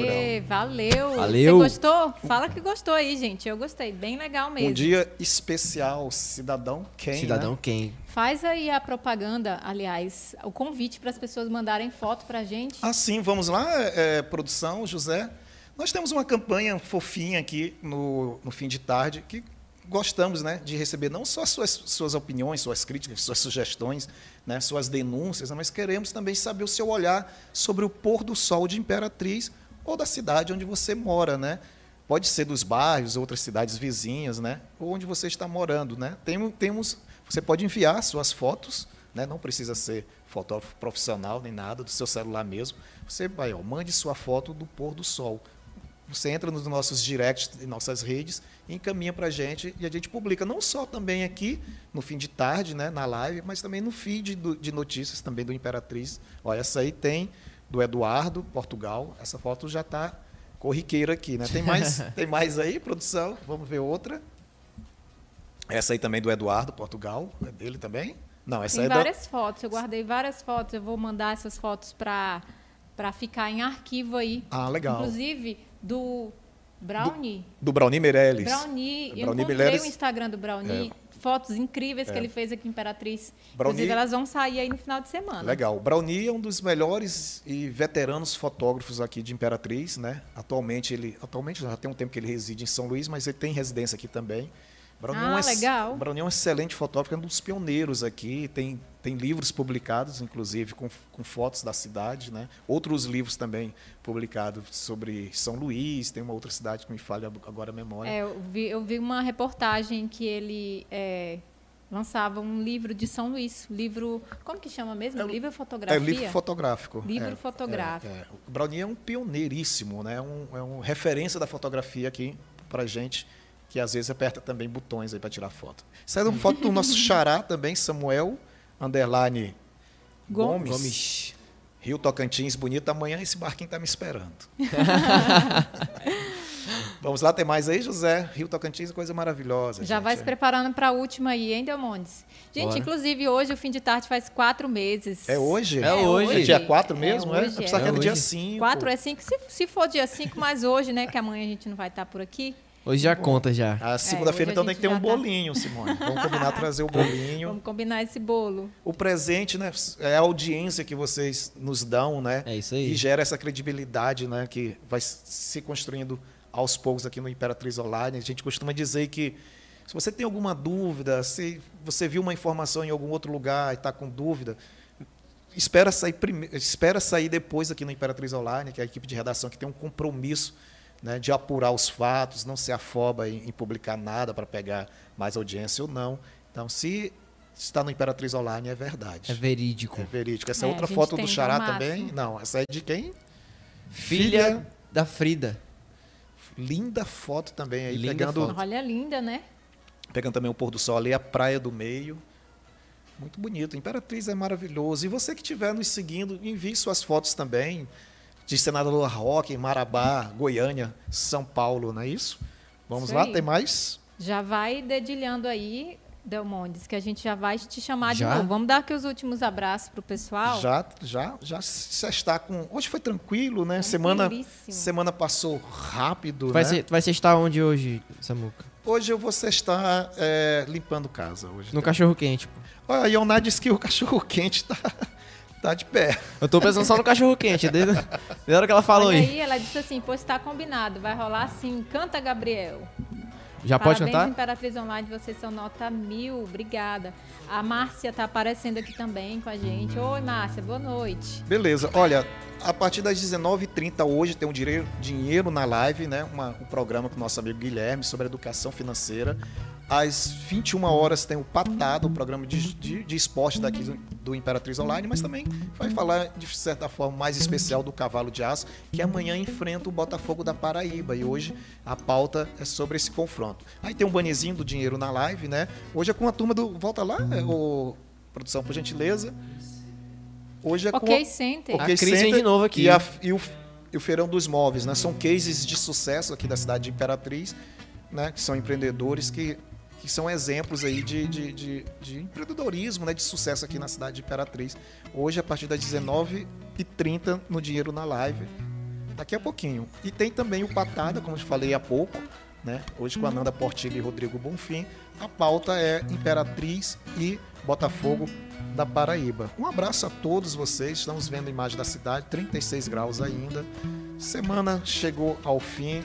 Valeu. Valeu. Você gostou? Fala que gostou aí, gente. Eu gostei. Bem legal mesmo. Um dia especial, cidadão quem? Cidadão né? quem? Faz aí a propaganda, aliás, o convite para as pessoas mandarem foto pra gente. Ah, sim, vamos lá, é, produção, José. Nós temos uma campanha fofinha aqui no, no fim de tarde que gostamos né, de receber não só suas, suas opiniões, suas críticas, suas sugestões, né, suas denúncias, mas queremos também saber o seu olhar sobre o pôr do sol de Imperatriz ou da cidade onde você mora, né? Pode ser dos bairros, outras cidades vizinhas, né? Ou onde você está morando, né? Temos, temos, você pode enviar suas fotos, né? Não precisa ser fotógrafo profissional nem nada, do seu celular mesmo. Você vai, ó, mande sua foto do pôr do sol. Você entra nos nossos directs em nossas redes encaminha para a gente e a gente publica não só também aqui no fim de tarde, né, na live, mas também no feed do- de notícias também do Imperatriz. Olha, essa aí tem do Eduardo, Portugal. Essa foto já está corriqueira aqui, né? Tem mais, tem mais aí, produção? Vamos ver outra. Essa aí também do Eduardo, Portugal, é dele também? Não, essa Tem é da, várias fotos. Eu guardei várias fotos. Eu vou mandar essas fotos para para ficar em arquivo aí. Ah, legal. Inclusive do Brownie. do Brownie Meirelles. Brownie, eu Brownie encontrei Meirelles. o Instagram do Brownie, fotos incríveis que ele fez aqui em Imperatriz. Brownie- Inclusive, elas vão sair aí no final de semana. Legal. Brownie é um dos melhores e veteranos fotógrafos aqui de Imperatriz, né? Atualmente ele, atualmente já tem um tempo que ele reside em São Luís, mas ele tem residência aqui também. É um Ah, ex- legal. Brownie é um excelente fotógrafo, é um dos pioneiros aqui, tem tem livros publicados, inclusive com, com fotos da cidade, né? Outros livros também publicados sobre São Luís, tem uma outra cidade que me falha agora a memória. É, eu, vi, eu vi uma reportagem que ele é, lançava um livro de São Luís. Livro. Como que chama mesmo? É livro ou É livro fotográfico. Livro É, fotográfico. é, é. O Brownie é um pioneiríssimo, né? Um, é uma referência da fotografia aqui pra gente, que às vezes aperta também botões aí para tirar foto. É uma foto do nosso xará também, Samuel Underline Gomes. Gomes. Rio Tocantins, bonito. Amanhã esse barquinho tá me esperando. Vamos lá, tem mais aí, José? Rio Tocantins, coisa maravilhosa. Já gente. vai se preparando para a última aí, hein, Delmontes? Gente, Bora. inclusive hoje o fim de tarde faz quatro meses. É hoje? É hoje. É dia 4 mesmo, é? hoje, é. que era É dia hoje. 5. Quatro é cinco. Se, se for dia 5, mas hoje, né? Que amanhã a gente não vai estar por aqui. Hoje já conta já. A segunda-feira, hoje a então, tem que ter um tá- bolinho, Simone. Vamos combinar trazer o bolinho. Vamos combinar esse bolo. O presente, né? É a audiência que vocês nos dão, né? É isso aí. E gera essa credibilidade, né? Que vai se construindo aos poucos aqui no Imperatriz Online. A gente costuma dizer que se você tem alguma dúvida, se você viu uma informação em algum outro lugar e está com dúvida, espera sair, prime... espera sair depois aqui no Imperatriz Online, que é a equipe de redação que tem um compromisso né, de apurar os fatos, não se afoba em, em publicar nada para pegar mais audiência ou não. Então, se está no Imperatriz Online, é verdade. É verídico. É verídico. Essa É, outra foto do Xará também? Não, essa é de quem? Filha da Frida. Linda foto também aí, Linda pegando, foto. Olha, linda, né? pegando também o pôr do sol ali, a praia do meio. Muito bonito. Imperatriz é maravilhoso. E você que estiver nos seguindo, envie suas fotos também de Senador Roque, Marabá, Goiânia, São Paulo, não é isso? Vamos Isso lá, aí. tem mais? Já vai dedilhando aí, Delmondes, que a gente já vai te chamar Já? de novo. Vamos dar aqui os últimos abraços pro pessoal. Já, já, já se está com. Hoje foi tranquilo, né? Semana, semana passou rápido, Vai, né? ser, vai ser estar onde hoje, Samuca? Hoje eu vou estar é, limpando casa. Hoje No tá- cachorro quente, pô. Olha, a Ioná disse que o cachorro quente tá, tá de pé. Eu tô pensando só no cachorro quente, desde, desde a hora que ela falou Olha aí. aí, ela disse assim, pois está combinado, vai rolar assim, canta Gabriel. Já pode Parabéns, cantar? Imperatriz Online, vocês são nota mil, obrigada. A Márcia tá aparecendo aqui também com a gente. Oi, Márcia, boa noite. Beleza, olha, a partir das 19h30 hoje tem um dinheiro, dinheiro na live, né? Uma- um programa com o nosso amigo Guilherme sobre educação financeira. Às 21 horas tem o Patado, o programa de, de, de esporte daqui do, do Imperatriz Online, mas também vai falar de certa forma mais especial do Cavalo de Aço, que amanhã enfrenta o Botafogo da Paraíba. E hoje a pauta é sobre esse confronto. Aí tem um banezinho do dinheiro na live, né? Hoje é com a turma do. Volta lá, é, o, produção, por gentileza. Hoje é com Ok Center. Ok A Cris vem de novo aqui. E, a- e o, e o Feirão dos Móveis, né? São cases de sucesso aqui da cidade de Imperatriz, né? Que são empreendedores que, que são exemplos aí de, de, de, de empreendedorismo, né? De sucesso aqui na cidade de Imperatriz. Hoje, a partir das 19h30, no Dinheiro na Live. Daqui a pouquinho. E tem também o Patada, como eu falei há pouco, né? Hoje com a Nanda Portilho e Rodrigo Bonfim. A pauta é Imperatriz e Botafogo da Paraíba. Um abraço a todos vocês. Estamos vendo a imagem da cidade, 36 graus ainda. Semana chegou ao fim.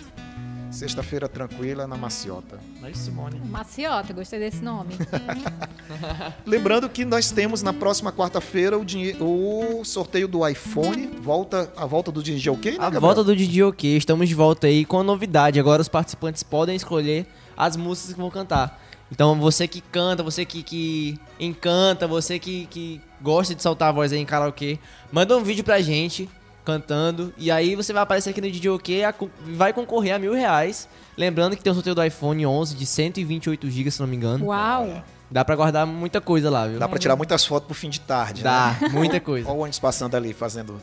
Sexta-feira tranquila na Maciota. Não é isso, Simone? Maciota, gostei desse nome. Lembrando que nós temos na próxima quarta-feira o, o sorteio do iPhone. Volta, a volta do DJ OK, né, A Gabriel? volta do DJ OK, estamos de volta aí com a novidade. Agora os participantes podem escolher as músicas que vão cantar. Então você que canta, você que, que encanta, você que, que gosta de soltar a voz aí em karaokê, manda um vídeo pra gente cantando. E aí você vai aparecer aqui no DJ OK co- vai concorrer a mil reais. Lembrando que tem o sorteio do iPhone 11 de 128 GB, se não me engano. Uau! Dá pra guardar muita coisa lá, viu? Dá pra tirar muitas fotos pro fim de tarde. Dá, Né? muita coisa. Olha o ônibus passando ali, fazendo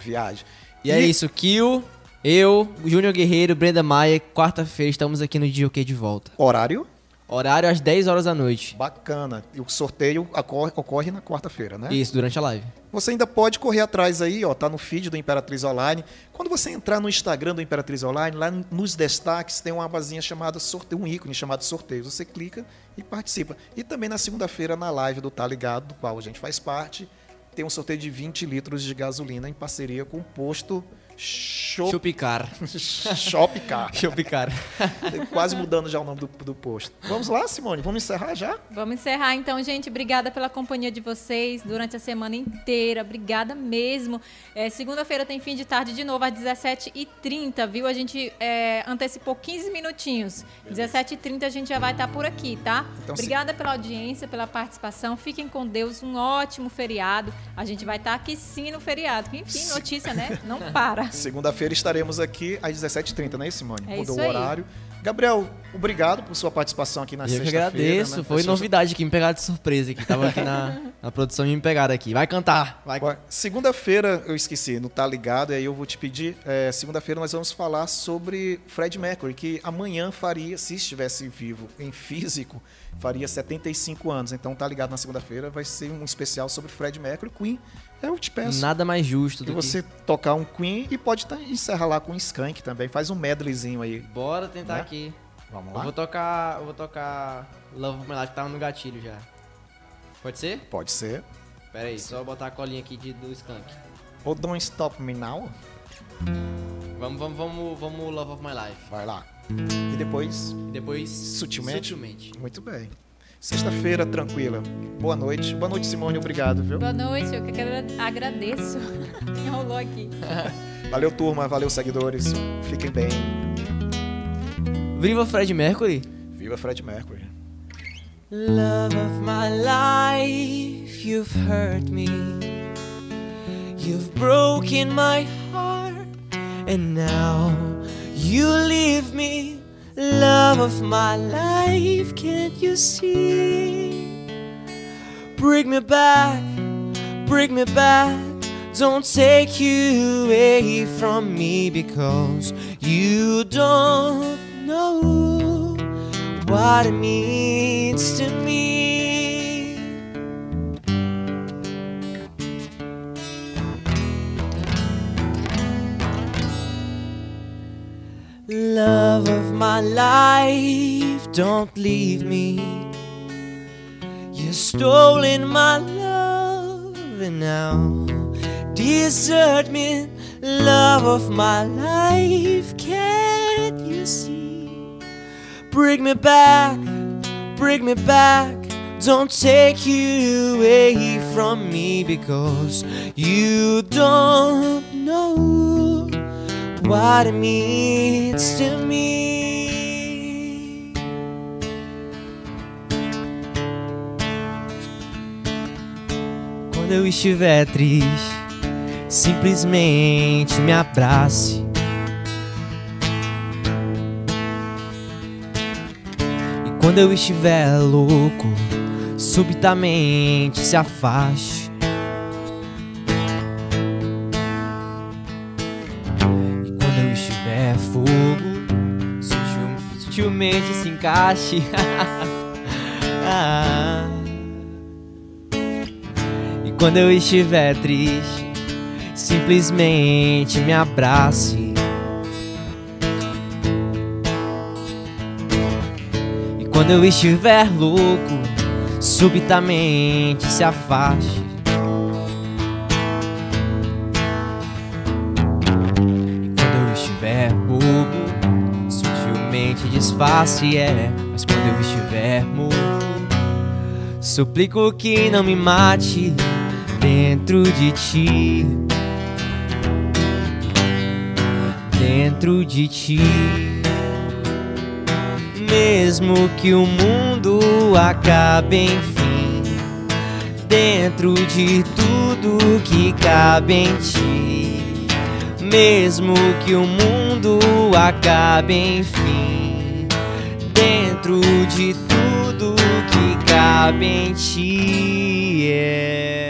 viagem. E é isso, Kill, eu, Júnior Guerreiro, Brenda Maia, quarta-feira estamos aqui no DJ OK de volta. Horário Horário às 10 horas da noite. bacana. E o sorteio ocorre, ocorre na quarta-feira, né? Isso, durante a live. Você ainda pode correr atrás aí, ó, tá no feed do Imperatriz Online. Quando você entrar no Instagram do Imperatriz Online, lá nos destaques tem uma abazinha chamada sorteio, um ícone chamado sorteio. Você clica e participa. E também na segunda-feira na live do Tá Ligado, do qual a gente faz parte, tem um sorteio de 20 litros de gasolina em parceria com o posto Shop, Chupicar. Shopcar. Chupicar. Quase mudando já o nome do, do posto. Vamos lá, Simone, vamos encerrar já? Vamos encerrar então, gente. Obrigada pela companhia de vocês durante a semana inteira. Obrigada mesmo. É, Segunda-feira tem fim de tarde de novo às 17h30, viu? A gente é, antecipou 15 minutinhos. 17h30 a gente já vai estar por aqui, tá? Então, se- Obrigada pela audiência, pela participação. Fiquem com Deus. Um ótimo feriado. A gente vai estar aqui sim no feriado. Enfim, notícia, né? Não para. Segunda-feira estaremos aqui às 17h30, não é isso, Simone? É Mudou o horário. Gabriel, obrigado por sua participação aqui na Eu que sexta-feira. agradeço. né? Foi Sexta- novidade aqui, me pegaram de surpresa aqui. Tava aqui na, na produção e me pegaram aqui. Vai cantar. Vai Segunda-feira, eu esqueci, não tá ligado, e aí eu vou te pedir. é, Segunda-feira nós vamos falar sobre Fred Mercury, que amanhã faria, se estivesse vivo em físico, faria 75 anos. Então tá ligado na segunda-feira, vai ser um especial sobre Fred Mercury. Queen, eu te peço Nada mais justo que do você tocar um Queen e pode tá, encerrar lá com um Skank também. Faz um medleyzinho aí. que... Bora tentar Né? aqui. Vamos Eu lá? vou tocar... Eu vou tocar Love of My Life, que tava no gatilho já. Pode ser? Pode ser. Pera aí, só botar a colinha aqui de, do Skunk. Ou Don't Stop Me Now. Vamos, vamos, vamos, vamos Love of My Life. Vai lá. E depois, E depois... Sutilmente? Sutilmente. muito bem. Sexta-feira, tranquila. Boa noite. Boa noite, Simone. Obrigado, viu? Boa noite. Eu que agra- agradeço. Enrolou aqui. Valeu, turma. Valeu, seguidores. Fiquem bem. Viva Fred Mercury. Viva Fred Mercury. Love of my life, you've hurt me. You've broken my heart, and now you leave me. Love of my life, can't you see? Bring me back, bring me back. Don't take you away from me because you don't know what it means to me. Love my life, don't leave me. You've stolen my love and now desert me. Love of my life, can't you see? Bring me back, bring me back. Don't take you away from me because you don't know what it means to me. Eu estiver triste, simplesmente me abrace. E quando eu estiver louco, subitamente se afaste. E quando eu estiver fogo, sutil- sutilmente se encaixe. Ah. Quando eu estiver triste, simplesmente me abrace. E quando eu estiver louco, subitamente se afaste. E quando eu estiver bobo, sutilmente disfarce é. Mas quando eu estiver morto, suplico que não me mate dentro de ti. Dentro de ti. Mesmo que o mundo acabe, enfim, dentro de tudo que cabe em ti. Mesmo que o mundo acabe, enfim, dentro de tudo que cabe em ti. É.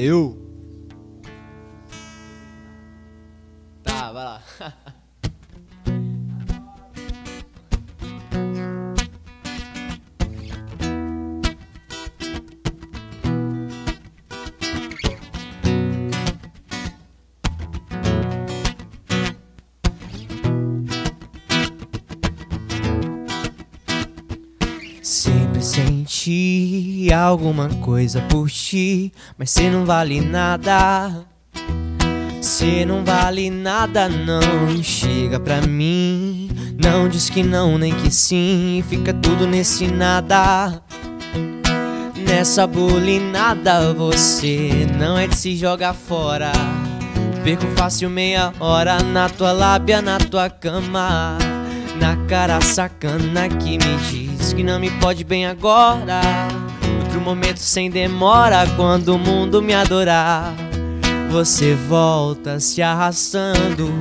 Valeu! Alguma coisa por ti, mas cê não vale nada. Cê não vale nada, não chega pra mim. Não diz que não, nem que sim, fica tudo nesse nada. Nessa bulinada, você não é de se jogar fora. Perco fácil meia hora na tua lábia, na tua cama. Na cara sacana que me diz que não me pode bem agora. Outro momento sem demora, quando o mundo me adorar. Você volta se arrastando.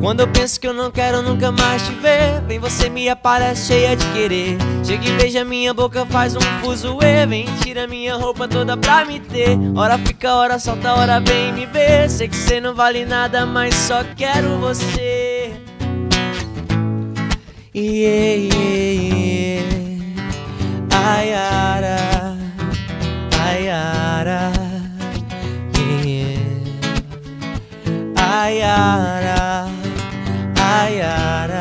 Quando eu penso que eu não quero nunca mais te ver, vem você me aparece cheia de querer. Chega e beija minha boca, faz um fuzuê. Vem, tira minha roupa toda pra me ter. Hora fica, hora solta, hora vem me ver. Sei que cê não vale nada, mas só quero você. Yeah, yeah, yeah. Ai, ara, Ayara, yeah. Ayara, Ayara.